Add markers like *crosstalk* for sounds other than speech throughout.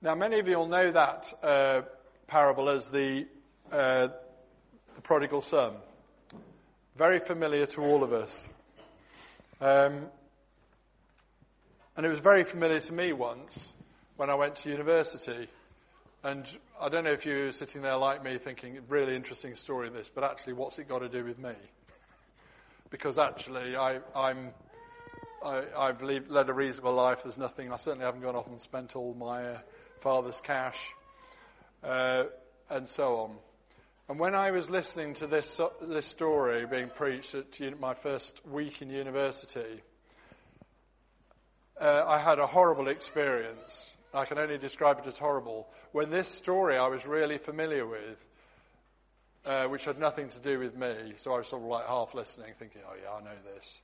Now, many of you will know that uh, parable as the, uh, the, prodigal son. Very familiar to all of us. Um, and it was very familiar to me once when I went to university. And I don't know if you were sitting there like me thinking, really interesting story this, but actually, what's it got to do with me? Because actually, I, I'm I, believe led a reasonable life. There's nothing. I certainly haven't gone off and spent all my uh, father's cash, uh, and so on. And when I was listening to this this story being preached at my first week in university, uh, I had a horrible experience. I can only describe it as horrible. When this story I was really familiar with, uh, which had nothing to do with me, so I was sort of like half listening, thinking, "Oh yeah, I know this."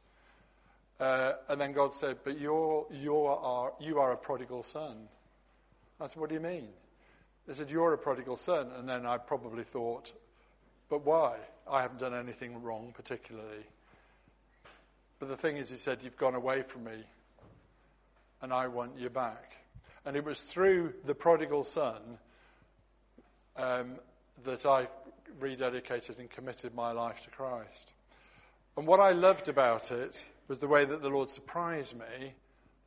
Uh, and then God said, But you're, you're you are a prodigal son. I said, What do you mean? They said, You're a prodigal son. And then I probably thought, But why? I haven't done anything wrong particularly. But the thing is, he said, You've gone away from me, and I want you back. And it was through the prodigal son um, that I rededicated and committed my life to Christ. And what I loved about it was the way that the Lord surprised me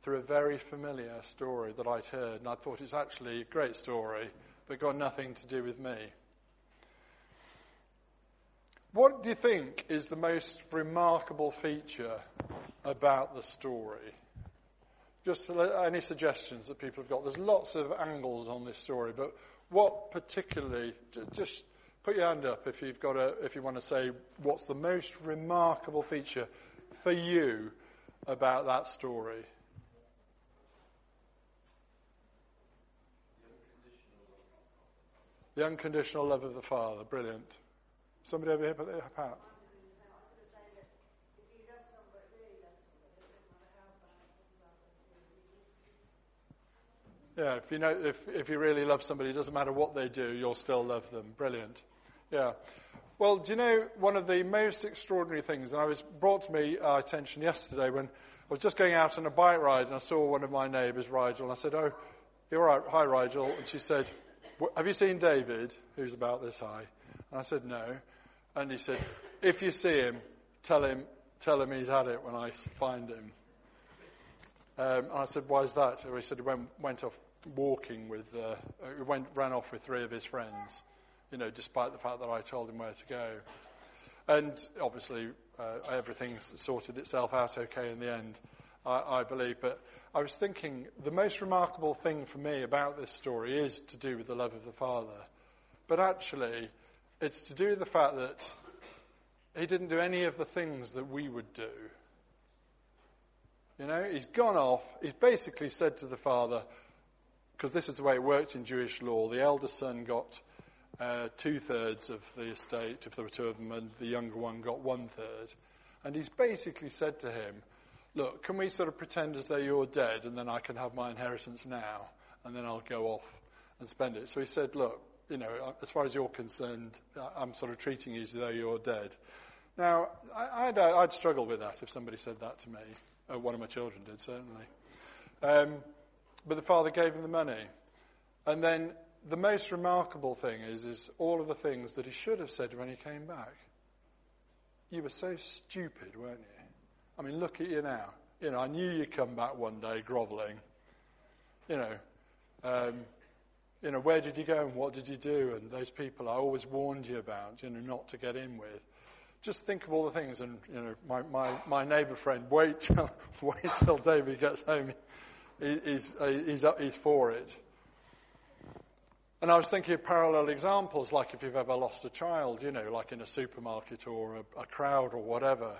through a very familiar story that I'd heard. And I thought it's actually a great story, but got nothing to do with me. What do you think is the most remarkable feature about the story? Just any suggestions that people have got? There's lots of angles on this story, but what particularly, just put your hand up if you've got a, if you want to say what's the most remarkable feature for you about that story? The unconditional love of the Father. Brilliant. Somebody over here, put their hat. Yeah, if you know, if, if you really love somebody, it doesn't matter what they do, you'll still love them. Brilliant. Yeah. Well, do you know one of the most extraordinary things, and I was brought to me uh, attention yesterday when I was just going out on a bike ride and I saw one of my neighbours, Rigel, and I said, oh, you're right, hi Rigel, and she said, have you seen David, who's about this high? And I said, no. And he said, if you see him, tell him, tell him he's had it when I find him. Um, and I said, why is that? And he said he went, went off walking with, uh, he went, ran off with three of his friends you know, despite the fact that I told him where to go. And obviously, uh, everything's sorted itself out okay in the end, I, I believe. But I was thinking the most remarkable thing for me about this story is to do with the love of the Father. But actually, it's to do with the fact that he didn't do any of the things that we would do. You know, he's gone off, he's basically said to the father, because this is the way it worked in Jewish law, the elder son got uh, two thirds of the estate, if there were two of them, and the younger one got one third. And he's basically said to him, Look, can we sort of pretend as though you're dead and then I can have my inheritance now and then I'll go off and spend it? So he said, Look, you know, uh, as far as you're concerned, I'm sort of treating you as though you're dead. Now, I'd, I'd struggle with that if somebody said that to me. Uh, one of my children did, certainly. Um, but the father gave him the money. And then the most remarkable thing is, is all of the things that he should have said when he came back. You were so stupid, weren't you? I mean, look at you now. You know, I knew you'd come back one day groveling. You know, um, you know, where did you go and what did you do? And those people I always warned you about, you know, not to get in with. Just think of all the things. And, you know, my, my, my neighbour friend, wait till, *laughs* wait till David gets home. He, he's, he's, he's for it. And I was thinking of parallel examples, like if you've ever lost a child, you know, like in a supermarket or a, a crowd or whatever,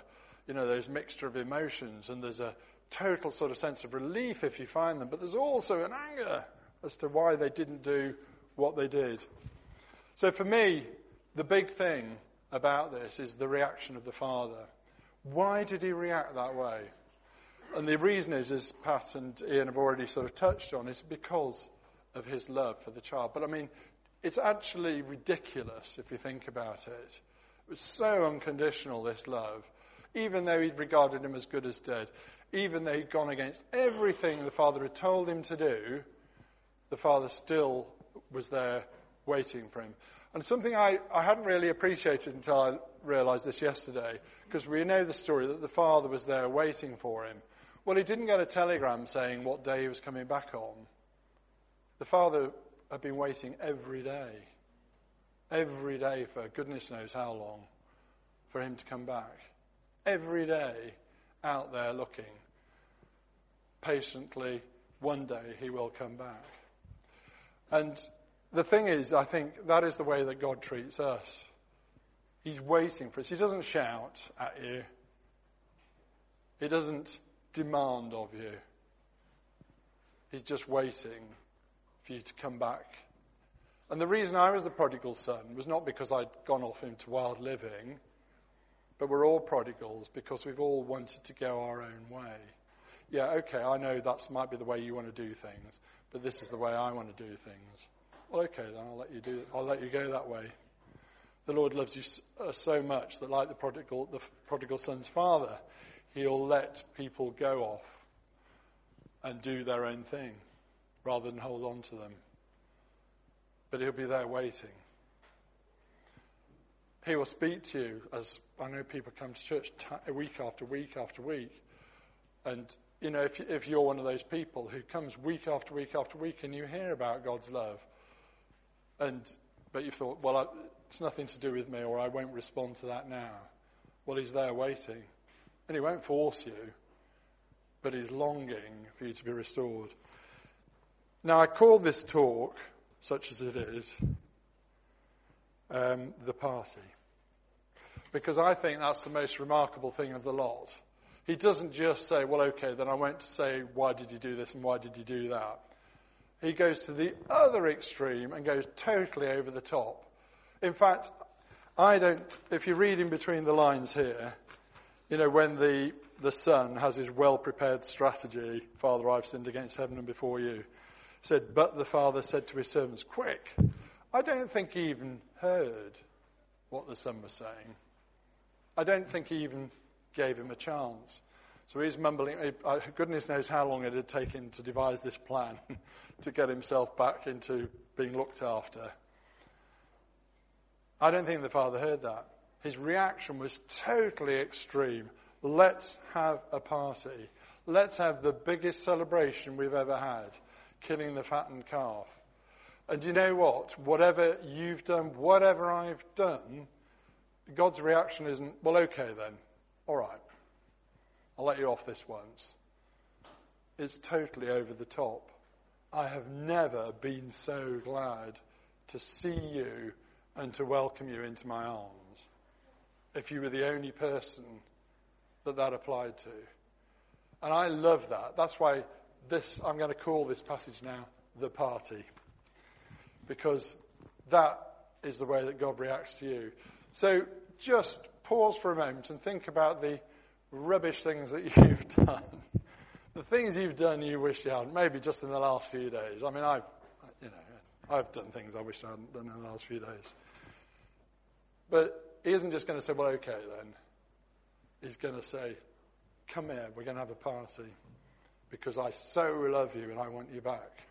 you know, there's mixture of emotions and there's a total sort of sense of relief if you find them, but there's also an anger as to why they didn't do what they did. So for me, the big thing about this is the reaction of the father. Why did he react that way? And the reason is, as Pat and Ian have already sort of touched on, is because of his love for the child. But I mean, it's actually ridiculous if you think about it. It was so unconditional, this love. Even though he'd regarded him as good as dead, even though he'd gone against everything the father had told him to do, the father still was there waiting for him. And something I, I hadn't really appreciated until I realized this yesterday, because we know the story that the father was there waiting for him. Well, he didn't get a telegram saying what day he was coming back on. The father had been waiting every day, every day for goodness knows how long, for him to come back. Every day out there looking. Patiently, one day he will come back. And the thing is, I think that is the way that God treats us. He's waiting for us. He doesn't shout at you. He doesn't demand of you. He's just waiting for you to come back. And the reason I was the prodigal son was not because I'd gone off into wild living, but we're all prodigals because we've all wanted to go our own way. Yeah, okay, I know that might be the way you want to do things, but this is the way I want to do things. Well, okay, then I'll let you do. I'll let you go that way. The Lord loves you uh, so much that, like the prodigal, the prodigal son's father, He'll let people go off and do their own thing rather than hold on to them. But He'll be there waiting. He will speak to you as I know people come to church t- week after week after week. And, you know, if, if you're one of those people who comes week after week after week and you hear about God's love, and, but you thought, well, I, it's nothing to do with me or I won't respond to that now. Well, he's there waiting. And he won't force you, but he's longing for you to be restored. Now, I call this talk, such as it is, um, the party. Because I think that's the most remarkable thing of the lot. He doesn't just say, well, okay, then I won't say, why did you do this and why did you do that? He goes to the other extreme and goes totally over the top. In fact, I don't, if you read in between the lines here, you know, when the, the son has his well prepared strategy, Father, I've sinned against heaven and before you, said, but the father said to his servants, quick. I don't think he even heard what the son was saying. I don't think he even gave him a chance. So he's mumbling. Uh, goodness knows how long it had taken to devise this plan *laughs* to get himself back into being looked after. I don't think the father heard that. His reaction was totally extreme. Let's have a party. Let's have the biggest celebration we've ever had, killing the fattened calf. And you know what? Whatever you've done, whatever I've done, God's reaction isn't, well, okay then. All right. I'll let you off this once. It's totally over the top. I have never been so glad to see you and to welcome you into my arms. If you were the only person that that applied to. And I love that. That's why this, I'm going to call this passage now the party. Because that is the way that God reacts to you. So just pause for a moment and think about the rubbish things that *laughs* you've done the things you've done you wish you hadn't, maybe just in the last few days. I mean, I've, you know, I've done things I wish I hadn't done in the last few days. But he isn't just going to say, well, okay then. He's going to say, come here, we're going to have a party because I so love you and I want you back.